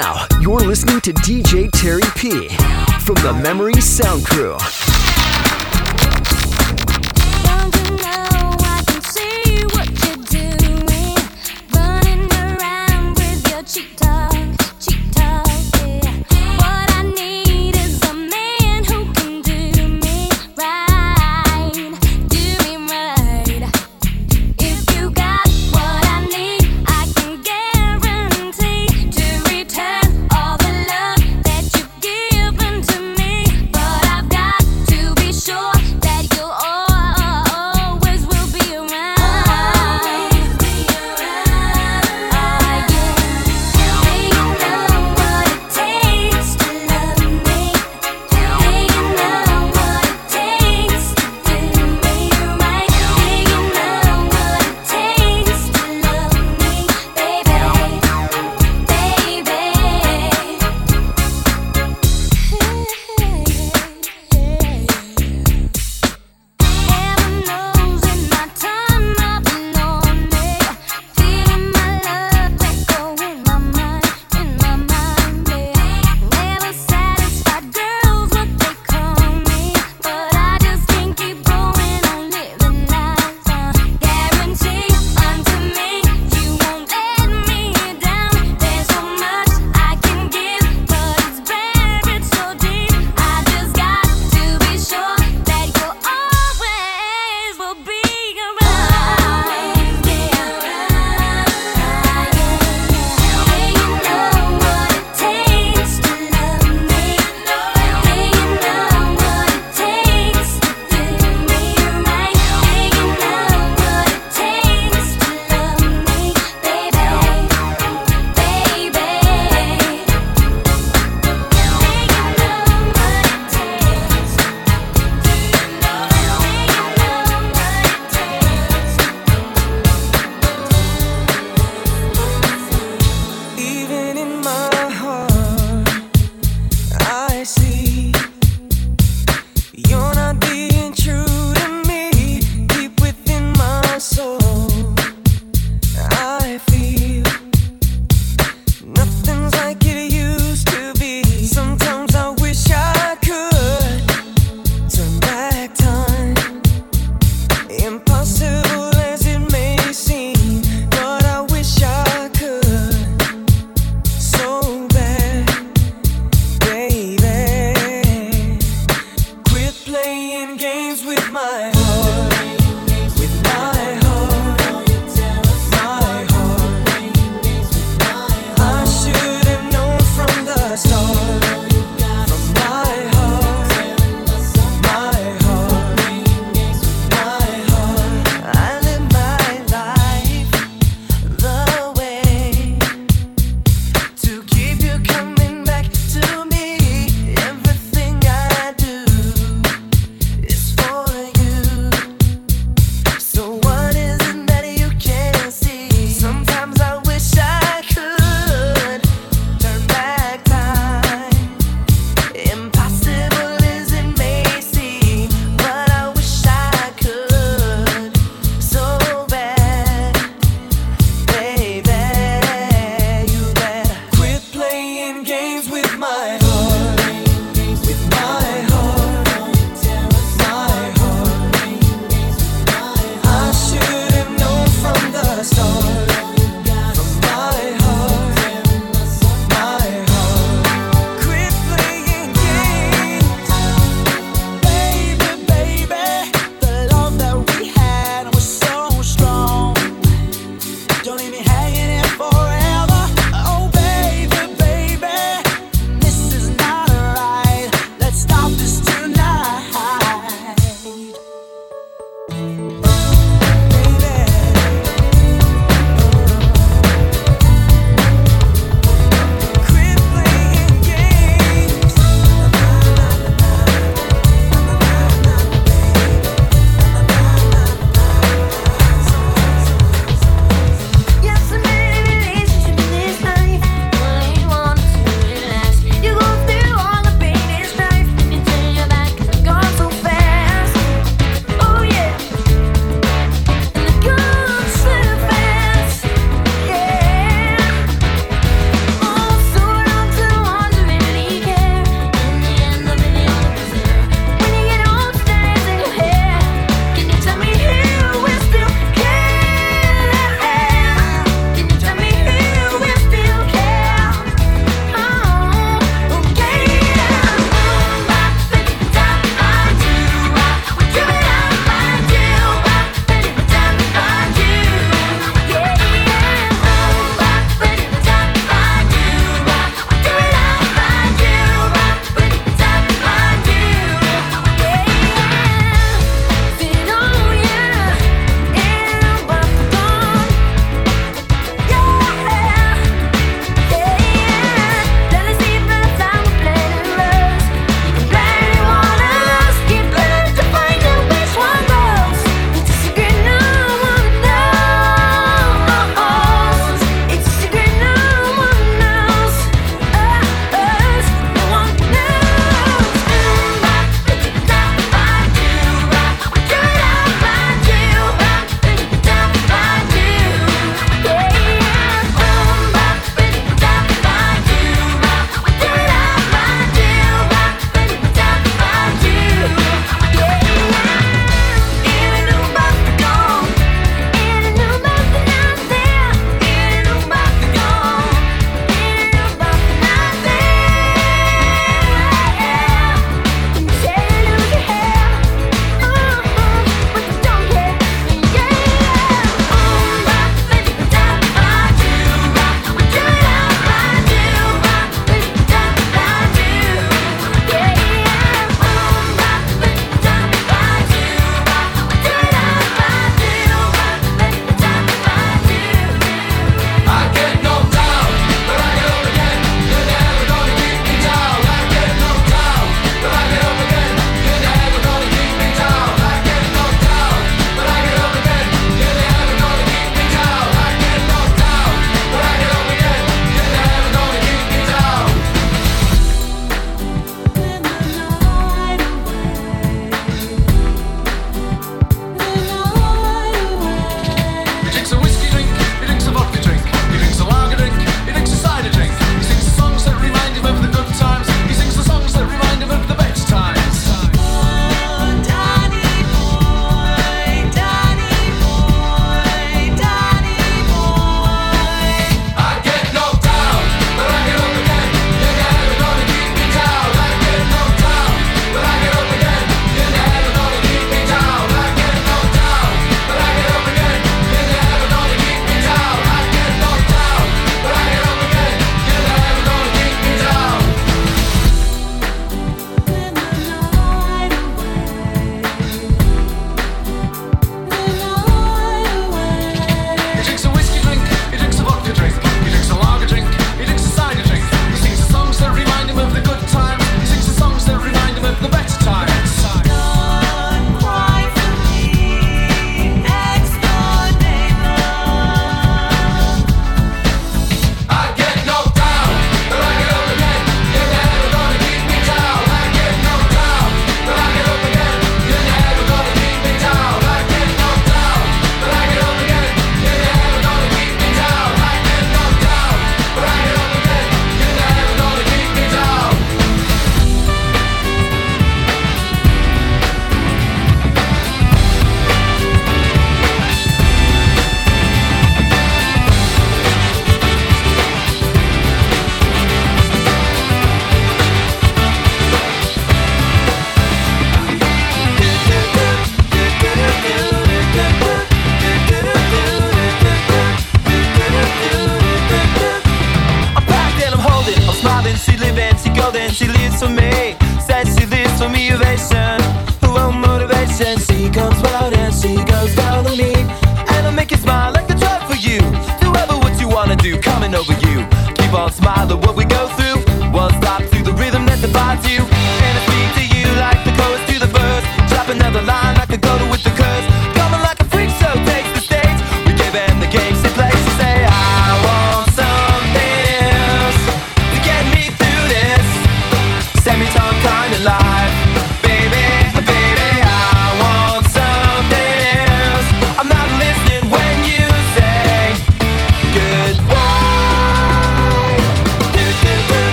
Now, you're listening to DJ Terry P from the Memory Sound Crew.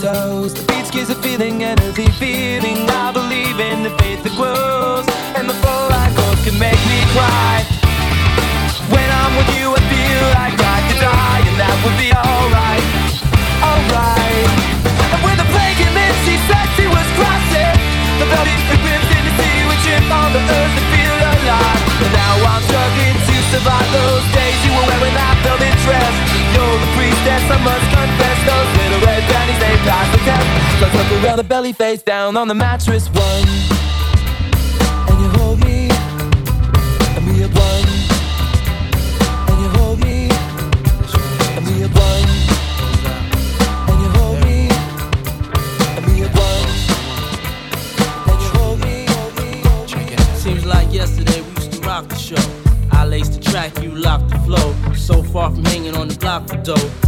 Toes. The beach gives a feeling, an earthy feeling. I believe in the faith that grows, and the full I go can make me cry. When I'm with you, I feel like I could die, and that would be alright, alright. And with a plague and then she said she was crossing the bloody ripped in the sea, which trip on the earth to feel alive. And now I'm struggling to survive those days you were wearing that velvet dress. You're the priestess, I must confess. So I tuck around the belly, face down on the mattress. One, and you hold me, and we are one. And you hold me, and we are one. And you hold me, and we are one. And you hold me, hold me, hold me. Seems like yesterday we used to rock the show. I laced the track, you locked the flow. So far from hanging on the block for dough.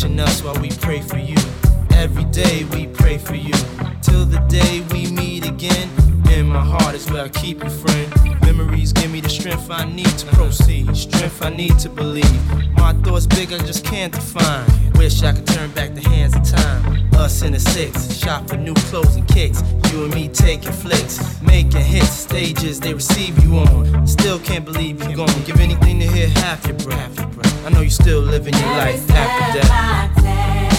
Watching us while we pray for you. Every day we pray for you. Till the day we meet again. In my heart is where I keep you, friend. Memories give me the strength I need to proceed. Strength I need to believe. My thoughts big, I just can't define. Wish I could turn back the hands of time. Us in the six, shop for new clothes and kicks. You and me taking flicks, making hits, stages they receive you on. Still can't believe you're gone. Give anything to hear half your breath. I know you're still living your life after death.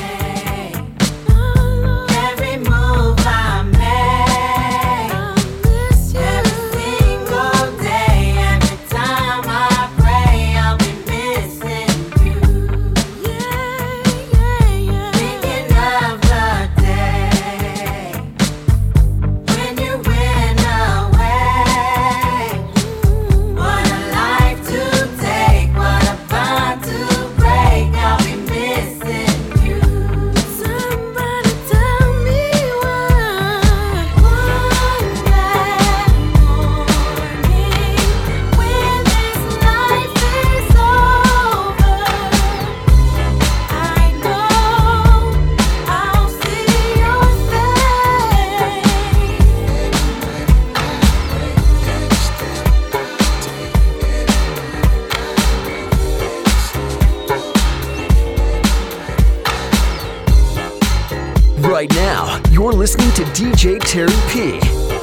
DJ Terry P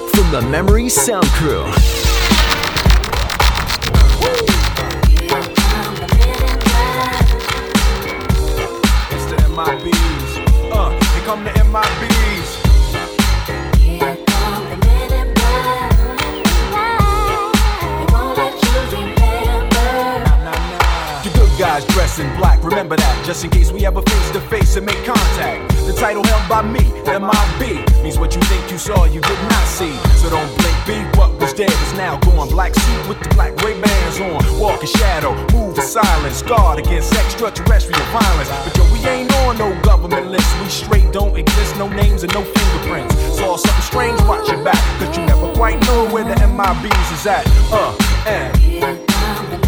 from the Memory Sound Crew. Silence, guard against extraterrestrial violence. But yo, we ain't on no government list, we straight don't exist, no names and no fingerprints. Saw something strange, watch your back, cause you never quite know where the MIBs is at. Uh, and.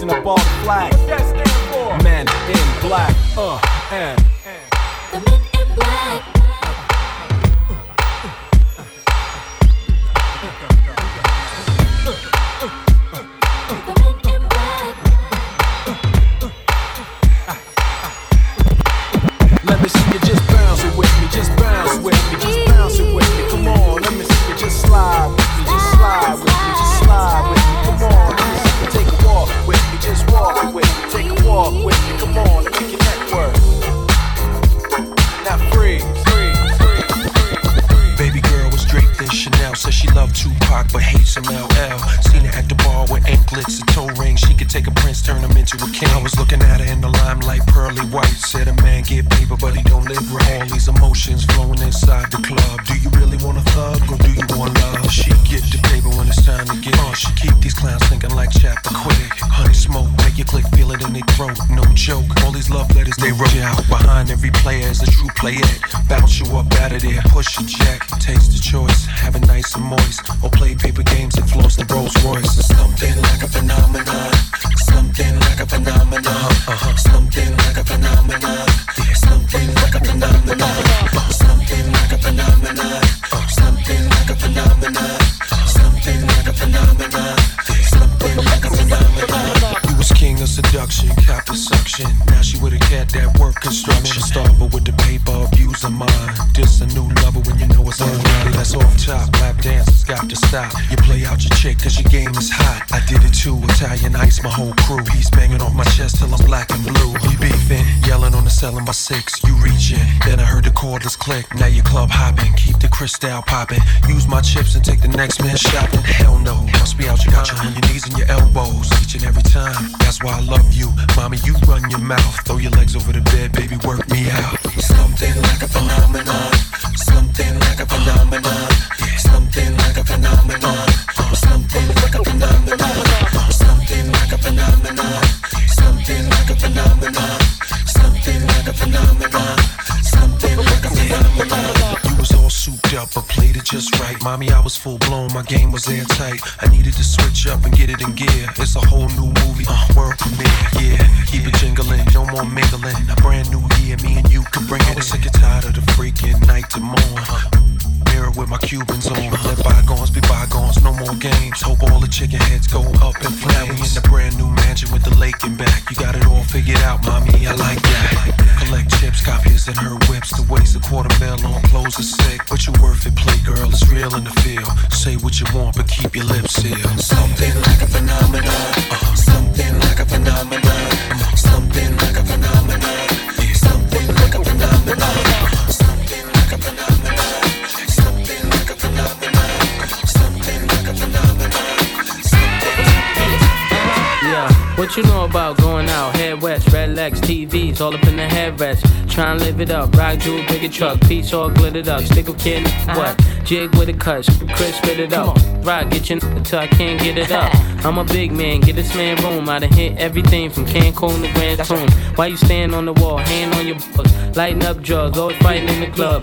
raising a bald flag. Men in black, uh, and. The men in black. walk with me. Come on, let me Loved Tupac but hates LL. Seen her at the bar with anklets and toe rings. She could take a prince, turn him into a king. I was looking at her in the limelight, pearly white. Said a man get paper, but he don't live right. All these emotions flowing inside the club. Do you really want a thug or do you want love? She get the paper when it's time to get. Uh, she keep these clowns thinking like chapter quick. Honey smoke, make you click, feel it in their throat. No joke. All these love letters they wrote you out behind every player is a true player. Bounce you up out of there, push your jack, taste the choice, have a nice and moist, or play paper games and floss the Rolls Royce. Uh-huh. Something like a phenomenon, something like a phenomenon, something like a phenomenon, something like a phenomenon, something like a phenomenon, something like a phenomenon, something like a phenomenon, something like a phenomenon. You was king of seduction, cop the suction. You play out your chick cause your game is hot. I did it too, Italian ice, my whole crew. He's banging off my chest till I'm black and blue. We beefing, yelling on the selling by six. You reaching, then I heard the cordless click. Now you club hopping, keep the crystal popping. Use my chips and take the next man shopping. Hell no, must be out your got you on your knees and your elbows each and every time. That's why I love you, mommy. You run your mouth, throw your legs over the bed, baby. Work me out. Something like a phenomenon. Something like a phenomenon. Was full blown, my game was airtight. I needed to switch up and get it in gear. It's a whole new movie, uh, world premiere. Yeah, keep it jingling, no more mingling. A brand new year, me and you can bring it. I was sick and tired of the freaking night to morn. Mirror with my Cubans on. Let bygones be bygones, no more games. Hope all the chicken heads go up in flames. Now we in the brand new mansion with the lake in back. You got it all figured out, mommy. Live it up. Rock jewel, bigger truck, piece all glittered up. Stick a kid, what? Jig with a cut, Chris spit it up. Rock, get your n- till I can't get it up. I'm a big man, get this man room. I done hit everything from Cancun to Grand Tune. Why you stand on the wall, hand on your balls, lighting up drugs, always fighting in the club.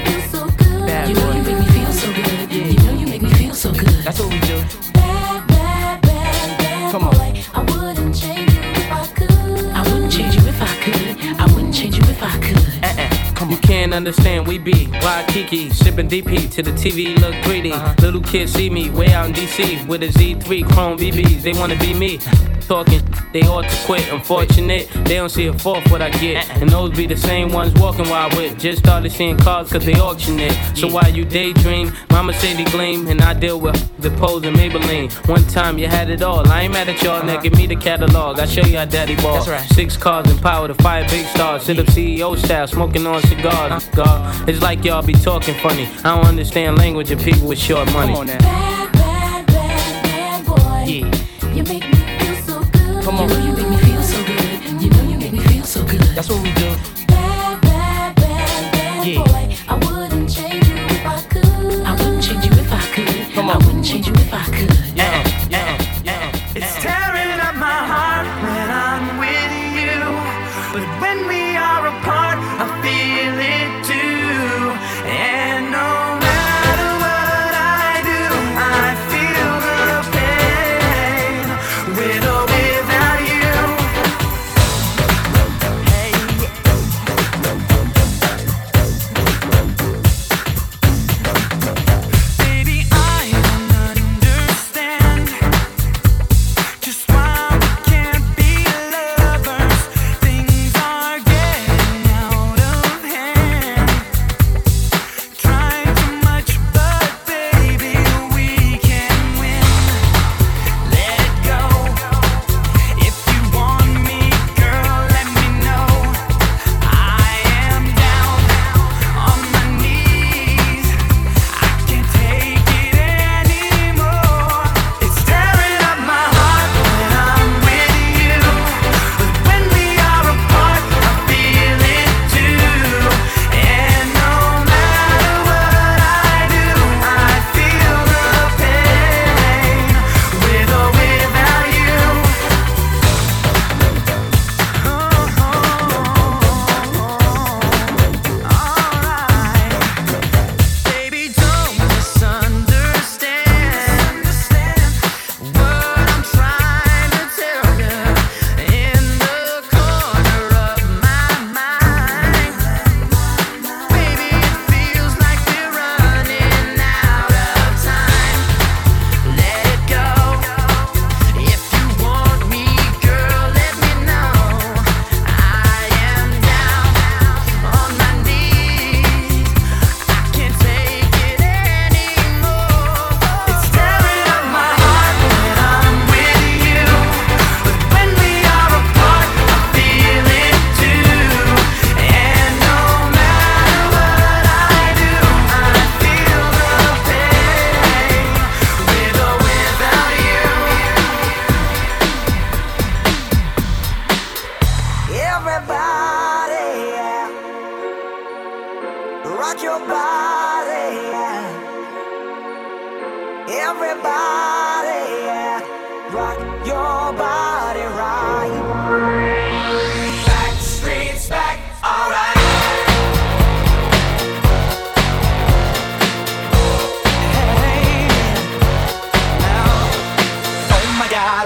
That's what we do. Bad, bad, bad, bad Come on. boy. I wouldn't change you if I could. I wouldn't change you if I could. I wouldn't change you if I could. Uh-uh. You can't understand, we be wild Kiki, sipping DP to the TV look greedy. Uh-huh. Little kids see me way out in DC with a Z3 Chrome BBs. They wanna be me. Talking, they ought to quit. Unfortunate, they don't see a fourth what I get. Uh-uh. And those be the same ones walking while I with. Just started seeing cars cause they auction it. So while you daydream, mama say they gleam. And I deal with the pose and Maybelline. One time you had it all. I ain't mad at y'all, now uh-huh. give me the catalog. I show you how daddy ball. That's right. Six cars and power to fire big stars. Sit up CEO style, smoking on cigars. Uh-huh. God, it's like y'all be talking funny. I don't understand language of people with short money. Come on now. Bad, bad, bad, bad boy. Yeah. Come on. You know you make me feel so good. You know you make me feel so good. That's what we do. Bad, bad, bad, bad Yeah. boy. I wouldn't change you if I could. I wouldn't change you if I could. Come I wouldn't change you if I could.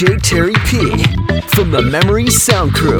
Terry P from the Memory Sound Crew.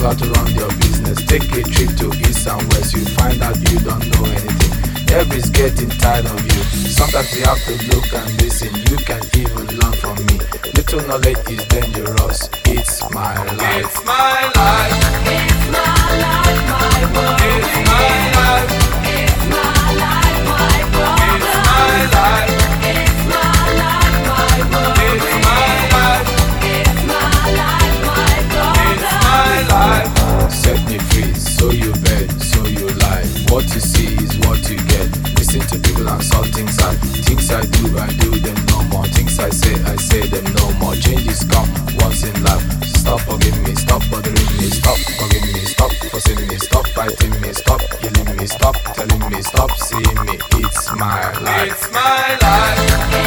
knows to run your business. Take a trip to east and west, you find out you don't know anything. Every's getting tired of you. Sometimes you have to look and listen. You can even learn from me. Little knowledge is dangerous. It's my life. It's my life. It's my life, my world. It's my life. It's my life.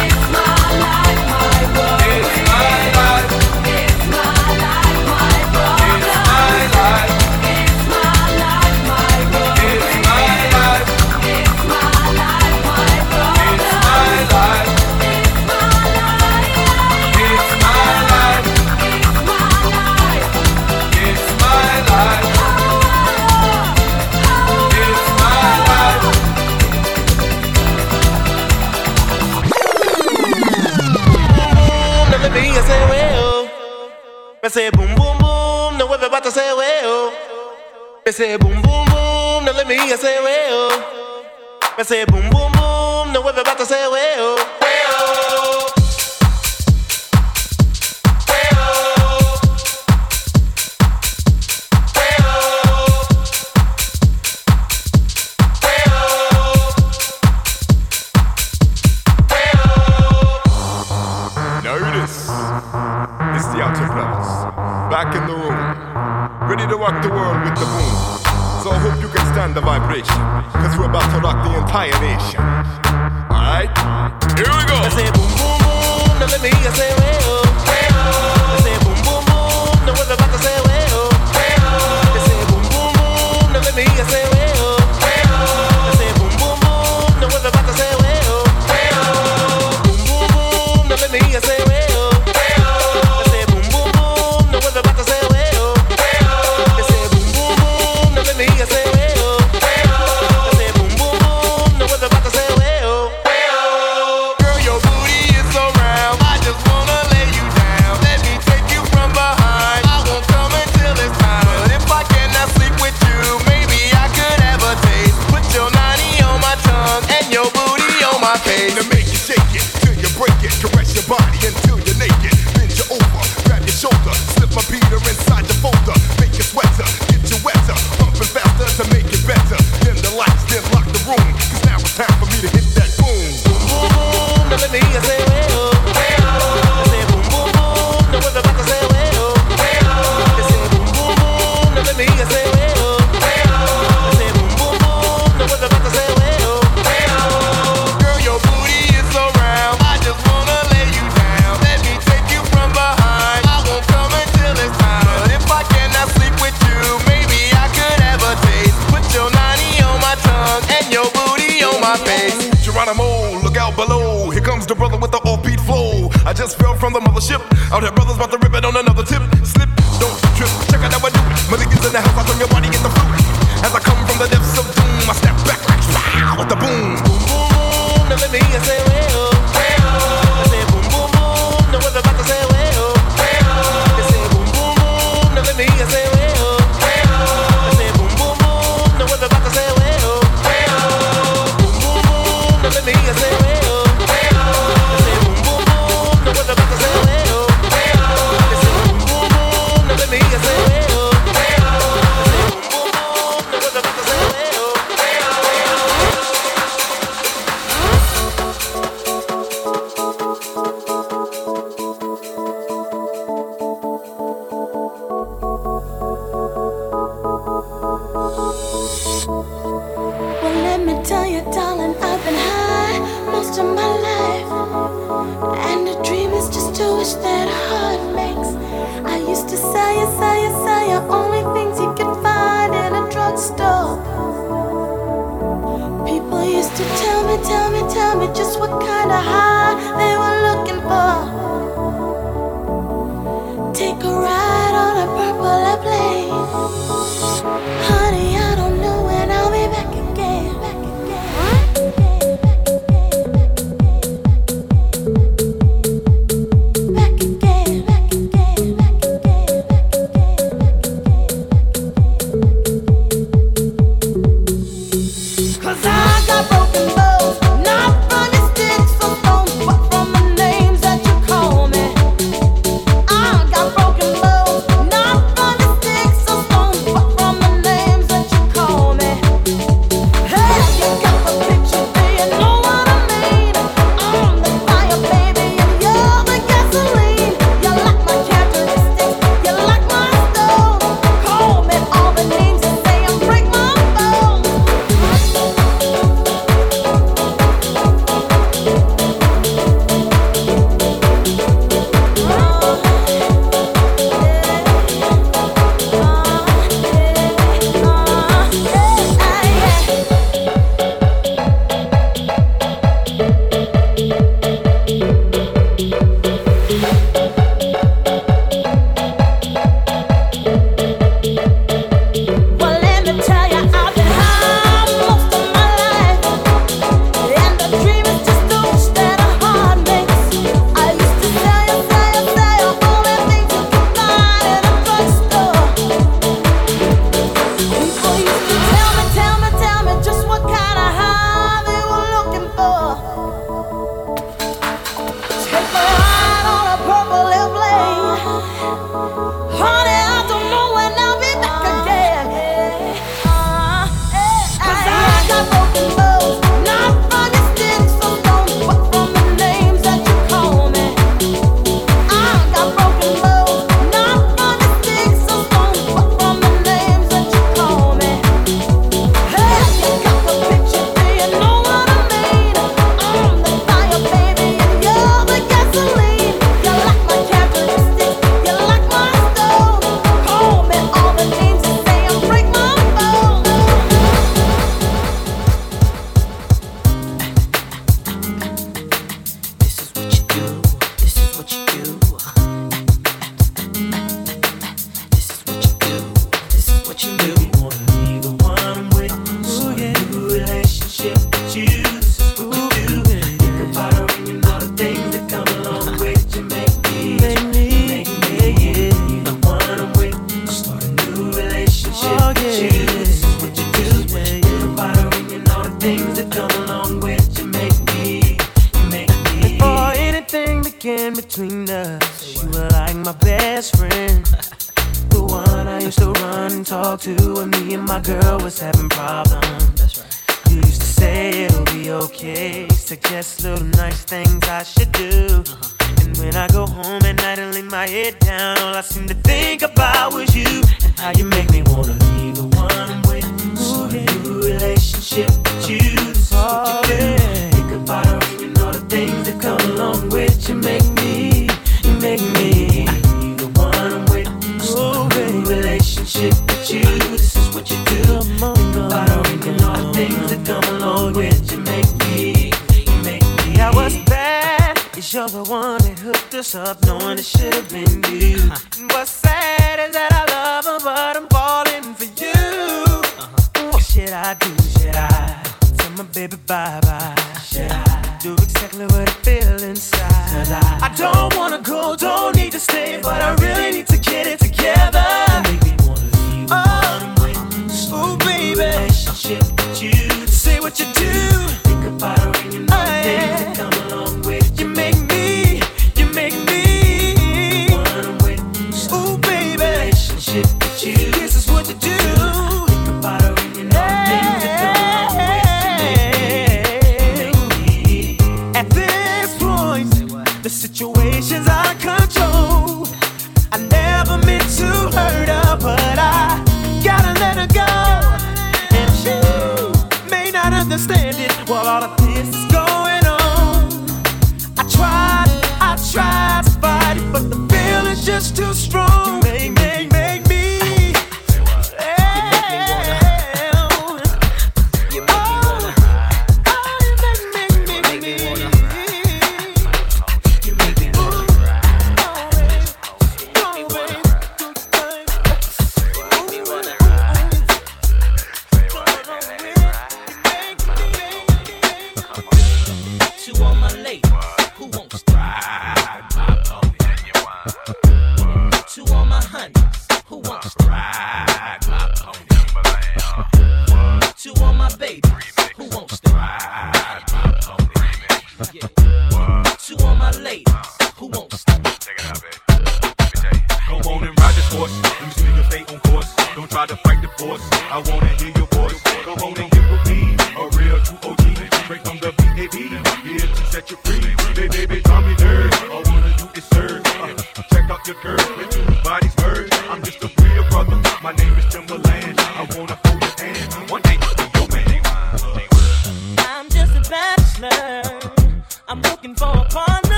say boom boom boom, now let me hear you say well. I say boom boom. Alright? Here we go. I say boom, boom, boom. Now let me, I say, well.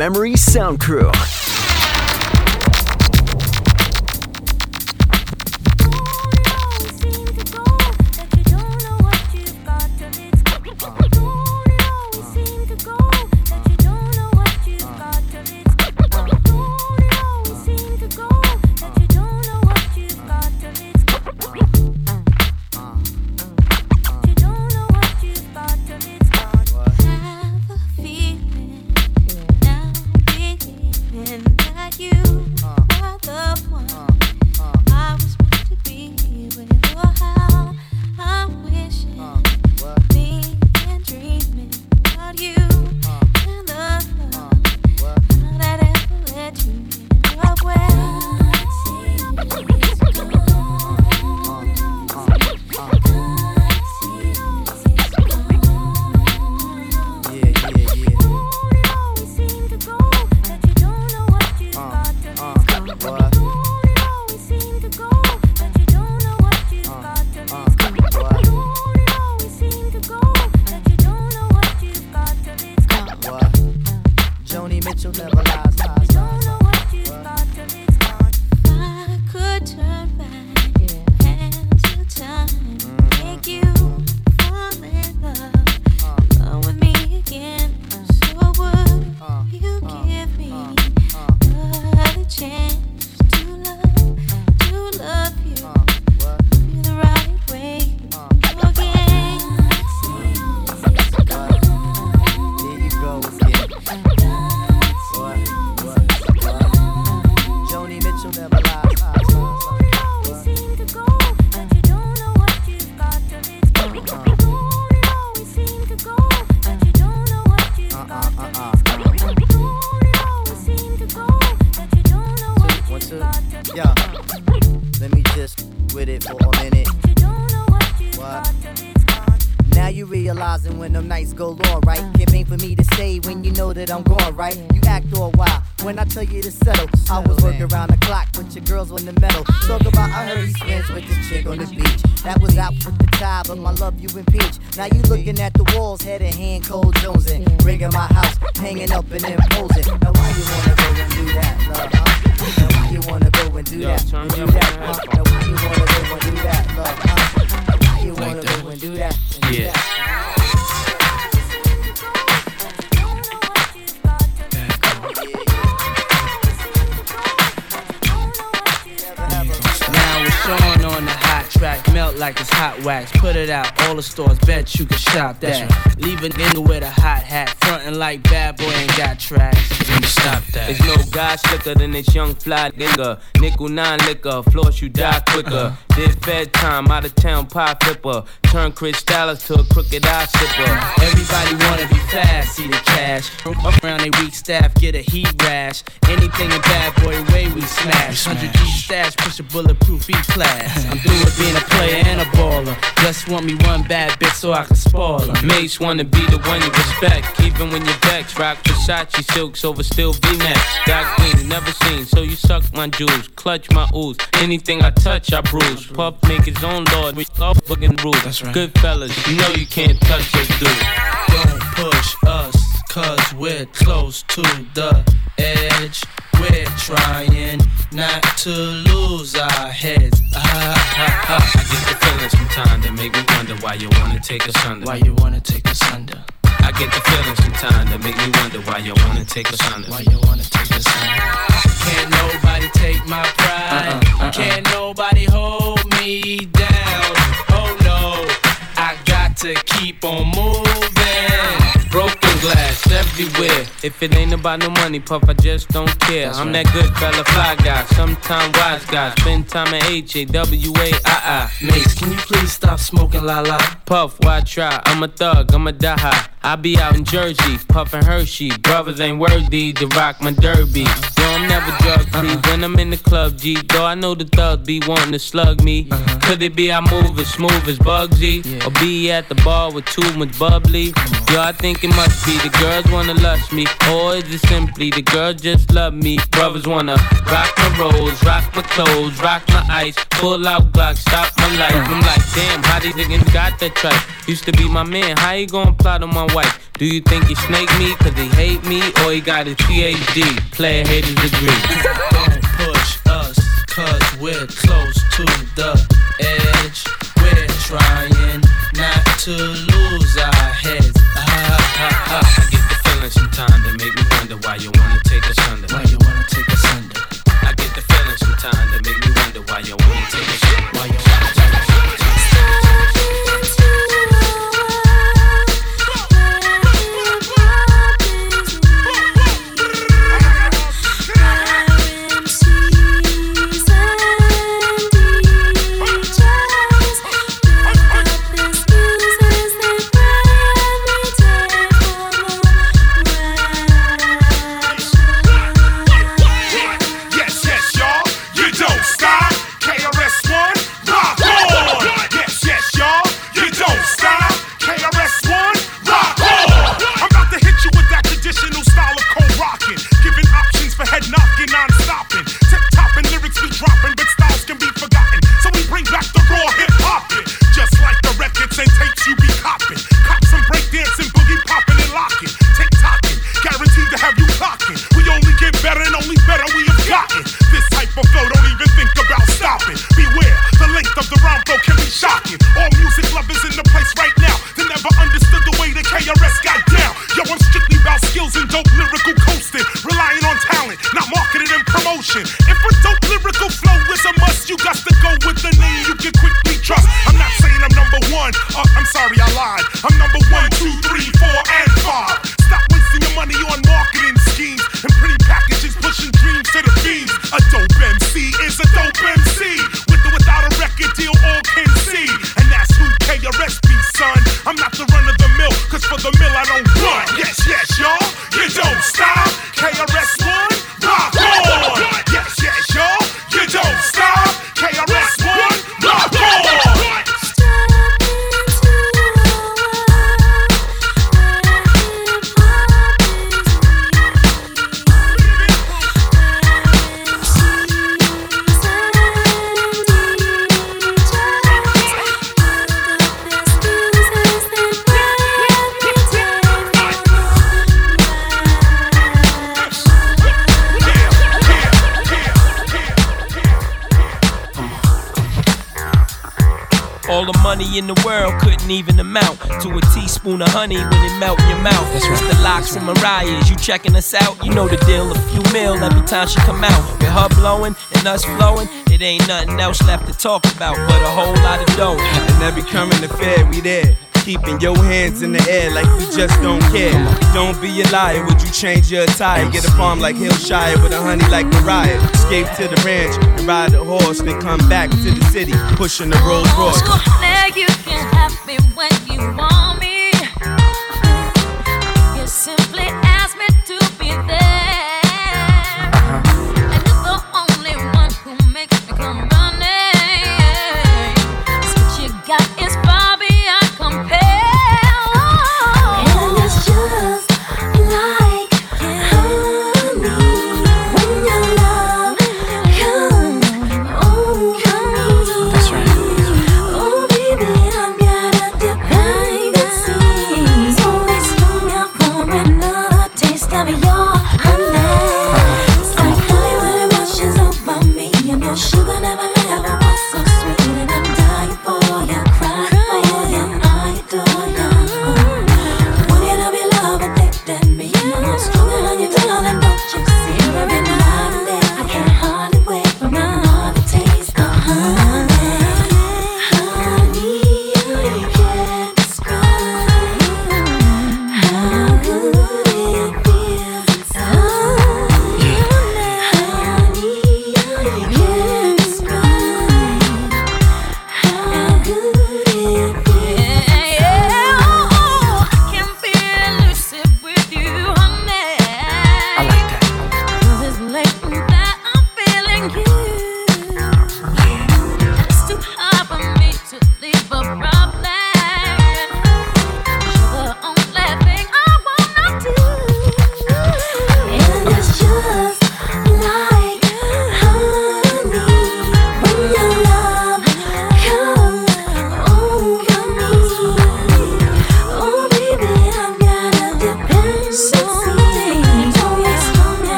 Memory Sound Crew. they nigga. Nickel nine liquor, floss you die quicker. This fed time, out of town pie flipper. Turn Cristal to a crooked eye sipper. Everybody wanna be fast, see the cash. Up around they weak staff, get a heat rash. Anything a bad boy way we smash. 100 G stash, push a bulletproof E class. I'm through with being a player and a baller. Just want me one bad bitch so I can spoil her. Mase wanna be the one you respect, even when you're vexed. Rock Versace silks over still V-Max. Got green, never seen, so you suck my jewels, clutch my ooze. Anything I touch, I bruise. Puff make his own lord, we all fucking rules. That's right. Good fellas, you know you can't touch us, dude. Don't push us, cause we're close to the edge. We're trying not to lose our heads. Ah, ah, ah. I get the feelings from time that make me wonder why you wanna take us under. Why you wanna take us under? I get the feelings from time that make me wonder why you wanna take us under. Why you wanna take us under? Can't nobody take my pride. Uh-uh, uh-uh. Can't nobody hold me down. Oh no, I got to keep on moving. Broken glass everywhere. If it ain't about no money, puff, I just don't care. I'm that good fella, fly guy, sometime wise guy. Spend time at H A W A I I. Mase, can you please stop smoking la la? Puff, why try? I'm a thug, I'm a die. I be out in Jersey, puffin' Hershey. Brothers ain't worthy to rock my derby. Yo, I'm never drug free uh-huh. when I'm in the club, G. Though I know the thugs be wanting to slug me. Uh-huh. Could it be I move as smooth as Bugsy? Or be at the bar with too much bubbly? Yo, I think it must be the girls wanna lust me. Or is it simply the girl just love me? Brothers wanna rock my rolls, rock my clothes, rock my ice, pull out Glock, stop my life. I'm like, damn, how these niggas got that tripe? Used to be my man, how he gon' plot on my wife? Do you think he snake me cause he hate me? Or he got a PhD? Player haters agree. Don't push us, cause we're close to the edge. We're trying not to lose our heads. Ah, ah, ah. I the feelings sometimes that make me wonder why you wanna take us under. Money in the world couldn't even amount to a teaspoon of honey when it melt in your mouth. That's right. the locks from Mariah's. You checking us out? You know the deal. A few mil every time she come out. With her blowing and us flowing, it ain't nothing else left to talk about but a whole lot of dough. And every current affair, we there. Keeping your hands in the air like we just don't care. Don't be a liar, would you change your attire? Get a farm like Hillshire with a honey like Mariah. Escape to the ranch and ride a horse, then come back to the city, pushing the Rolls Royce. Now you can have me when you want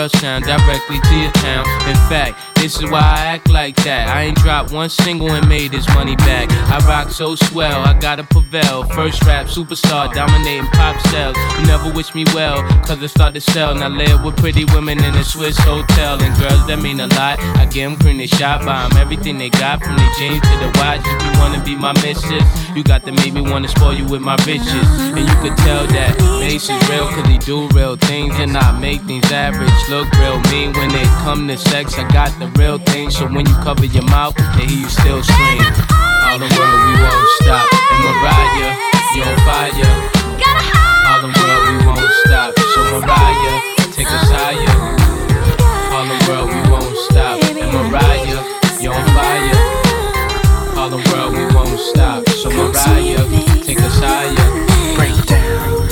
World directly this is why I act like that. I ain't dropped one single and made this money back. I rock so swell, I gotta prevail. First rap superstar, dominating pop sales. You never wish me well, cause it start to sell. Now live with pretty women in a Swiss hotel. And girls that mean a lot. I give them cream, they shot by 'em. Everything they got from the jeans to the watch. If you wanna be my mistress, you got to make me wanna spoil you with my riches. And you could tell that Mase is real, cause he do real things and I make things average look real mean. When it come to sex, I got the real thing. So when you cover your mouth, they hear you still scream. All the world, we won't stop. And Mariah, you're on fire. All the world, we won't stop. So Mariah, take us higher. All the world, we won't stop. And Mariah, you're on fire. All the world, we won't stop. So Mariah, take us higher. Break down.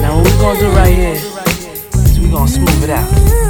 Now what we gonna do right here is we gonna smooth it out.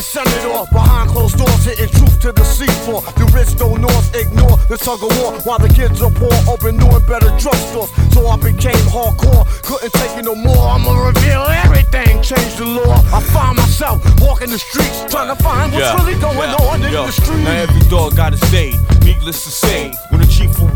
being a senator behind closed doors, hitting truth to the seafloor. The rich don't north ignore the tug of war while the kids are poor, open new and better drugstores. So I became hardcore, couldn't take it no more. I'ma reveal everything, change the law. I find myself walking the streets, trying to find what's Yeah, really going yeah, on in the street. Now every dog got his day. Needless to say, when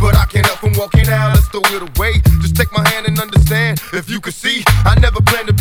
But I can't help from walking out. Let's throw it away. Just take my hand and understand. If you could see, I never planned to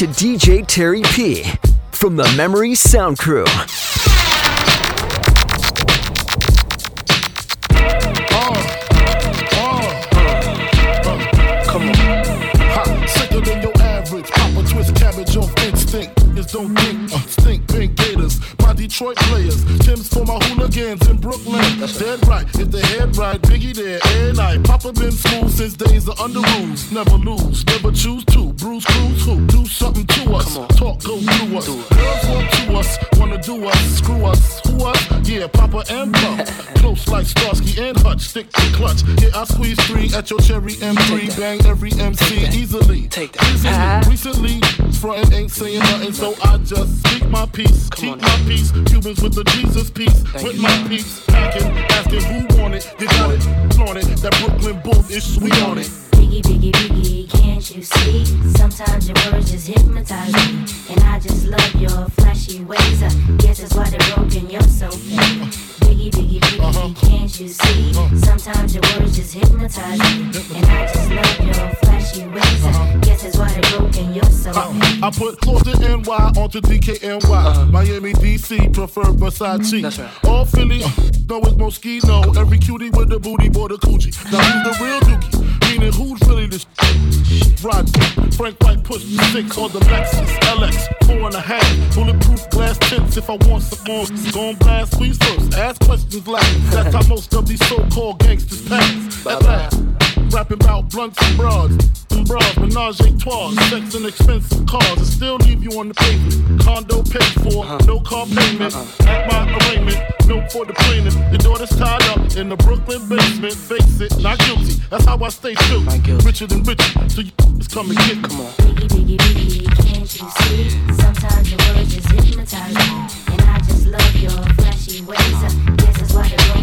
to DJ Terry P from the Memory Sound Crew. And Close like Starsky and Hutch. Stick to clutch. Yeah, I squeeze three at your cherry M3. Bang every MC easily. Take that. Recently, frontin' ain't saying nothing, so I just speak my peace. Keep my peace. Cubans with the Jesus piece. with my peace. Packing, asking who want it. You got it. Flaunt it. That Brooklyn bull is sweet on it. Biggie, biggie, biggie, can't you see? Sometimes your words just hypnotize me. And I just love your flashy ways. I guess that's why they're broken, you're so fake. Biggie, biggie, biggie, uh-huh. can't you see? Sometimes your words just hypnotize me. And I just love your flashy ways. I guess that's why they're broken, you're so fake. Uh, I put closer NY onto DKNY. Uh-huh. Miami, DC, prefer Versace. Mm-hmm. All Philly, uh, know it's Moschino. Every cutie with the booty, boy, the coochie. Now who's the real dookie? Meaning who's really the sh- Rod, Frank White push the six on the Lexus LX, four and a half. Bulletproof glass tips if I want some more. Gon' blast squeeze first, ask questions last. That's how most of these so-called gangsters pass. At last. rapping about blunts and bras. And bras, menage a trois, sex and expensive cars. And still leave you on the pavement. Condo paid for, uh-huh. no car payment. Uh-uh. At my arraignment, no for the plaintiff. Your daughter's tied up in the Brooklyn basement. Face it, not guilty. That's how I stay true. Richer than richer, so you just come and get. Come on. Biggie, biggie, biggie, can't you see? Sometimes your words just hypnotize me. And I just love your flashy ways. I guess that's why they're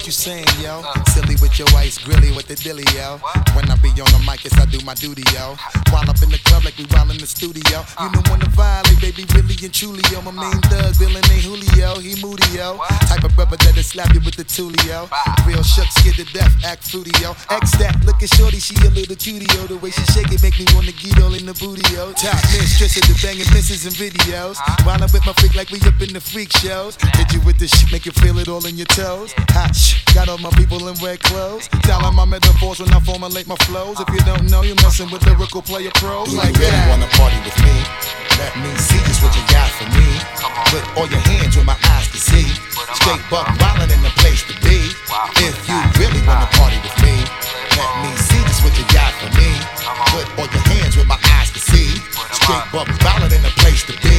what you saying, yo. Silly with your ice grilly with the dilly, yo. When I be on the mic, yes, I do my duty, yo. While up in the club like we while in the studio. You know when to violate, baby, really and truly, yo. My main thug, Dylan ain't Julio, he moody, yo. Type of brother that'll slap you with the tulio. Real shook, scared to death, act fruity, yo. X that, looking shorty, she a little cutie, yo. The way she shake it make me wanna get all in the booty, yo. Top mistress of the banging misses and videos. While I'm with my freak like we up in the freak shows. Hit you with this shit, make you feel it all in your toes. Hot shh, got all my people in red clothes. Styling my metaphors when I formulate my flows. If you don't know, you're messing with lyrical player pros. Do you really that. wanna party with me? Let me see just what you got for me. Put all your hands where my eyes can see. Straight buck wildin' in the place to be. If you really wanna party with me, let me see just what you got for me. Put all your hands where my eyes can see. Straight buck wildin' in the place to be.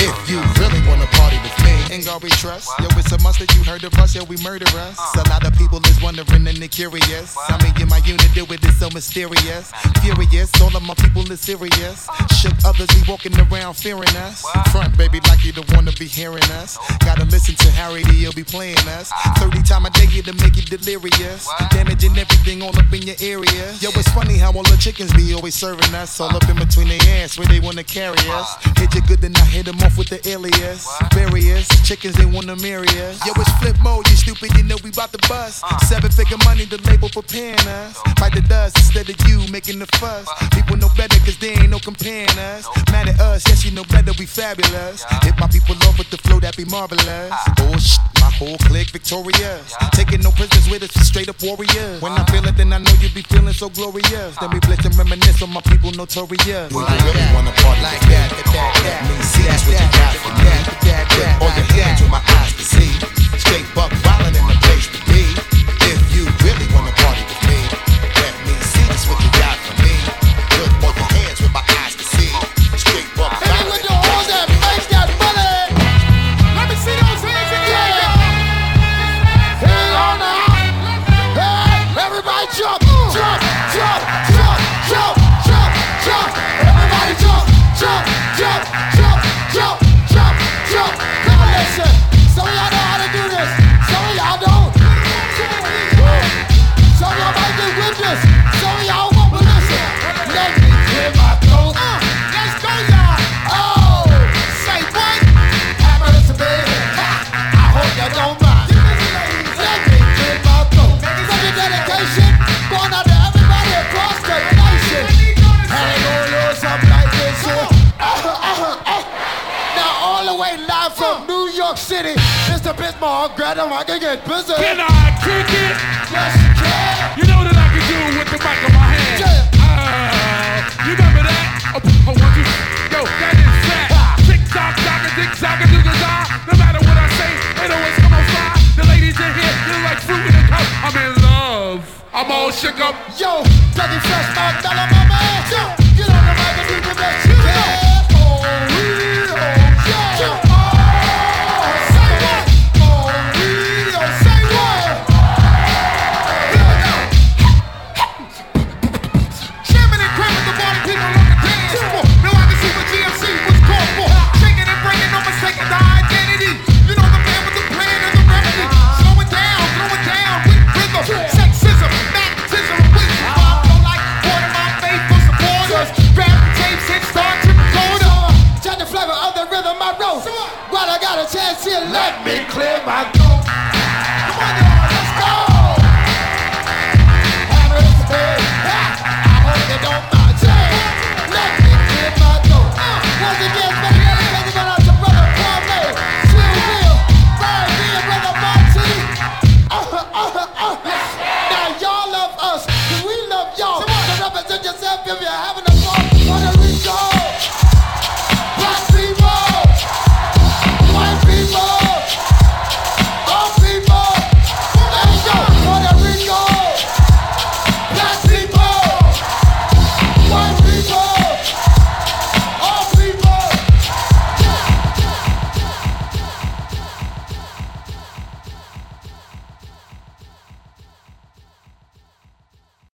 If you really wanna party with me, Ain't God we trust. Yo, it's a must that you heard of us. Yo, we murder us. A lot of people is wondering and they're curious. I mean, in my unit, do it is so mysterious. Furious, all of my people is serious. Shook others be walking around fearing us. Front, baby, like you don't wanna be hearing us. Gotta listen to Harry, he'll be playing us. 30 time a day, it'll make you delirious. Damaging everything all up in your area. Yo, it's funny how all the chickens be always serving us. All up in between their ass where they wanna carry us. Hit you good, then I hit them off with the alias. Various chickens, they wanna marry us. Yo, it's Flipmode, you stupid, you know we bout to bust. Uh. Seven figure money, the label preparing us. Bite the dust instead of you making the fuss. People know better, cause they ain't no comparing us. Mad at us, yes, you know better, we fabulous. Hit my people off with the flow, that be marvelous. Ah. Oh, shit, my whole clique victorious. Taking no prisoners with us, straight up warriors. When I uh. feel it, then I know you be feeling so glorious. Then we ah. blitz and reminisce on my people notorious. Do you really wanna party like that? Let me see just what you got for me. Put all your hands my eyes can see. Straight buck wildin' Mr. Bismarck, Greta, I can get busy. Can I kick it? Yes, you can. You know that I can do it with the mic in my hand. Ah, you remember that? Oh, oh, one, two, yo, that is fat. Tick tock, tock, a tick tock, a do the No matter what I say, it always come on fly. The ladies in here, you like fruit in a cup. I'm in love. I'm all shook up. Yo, Dougie Fresh, my fella, my man. Yo.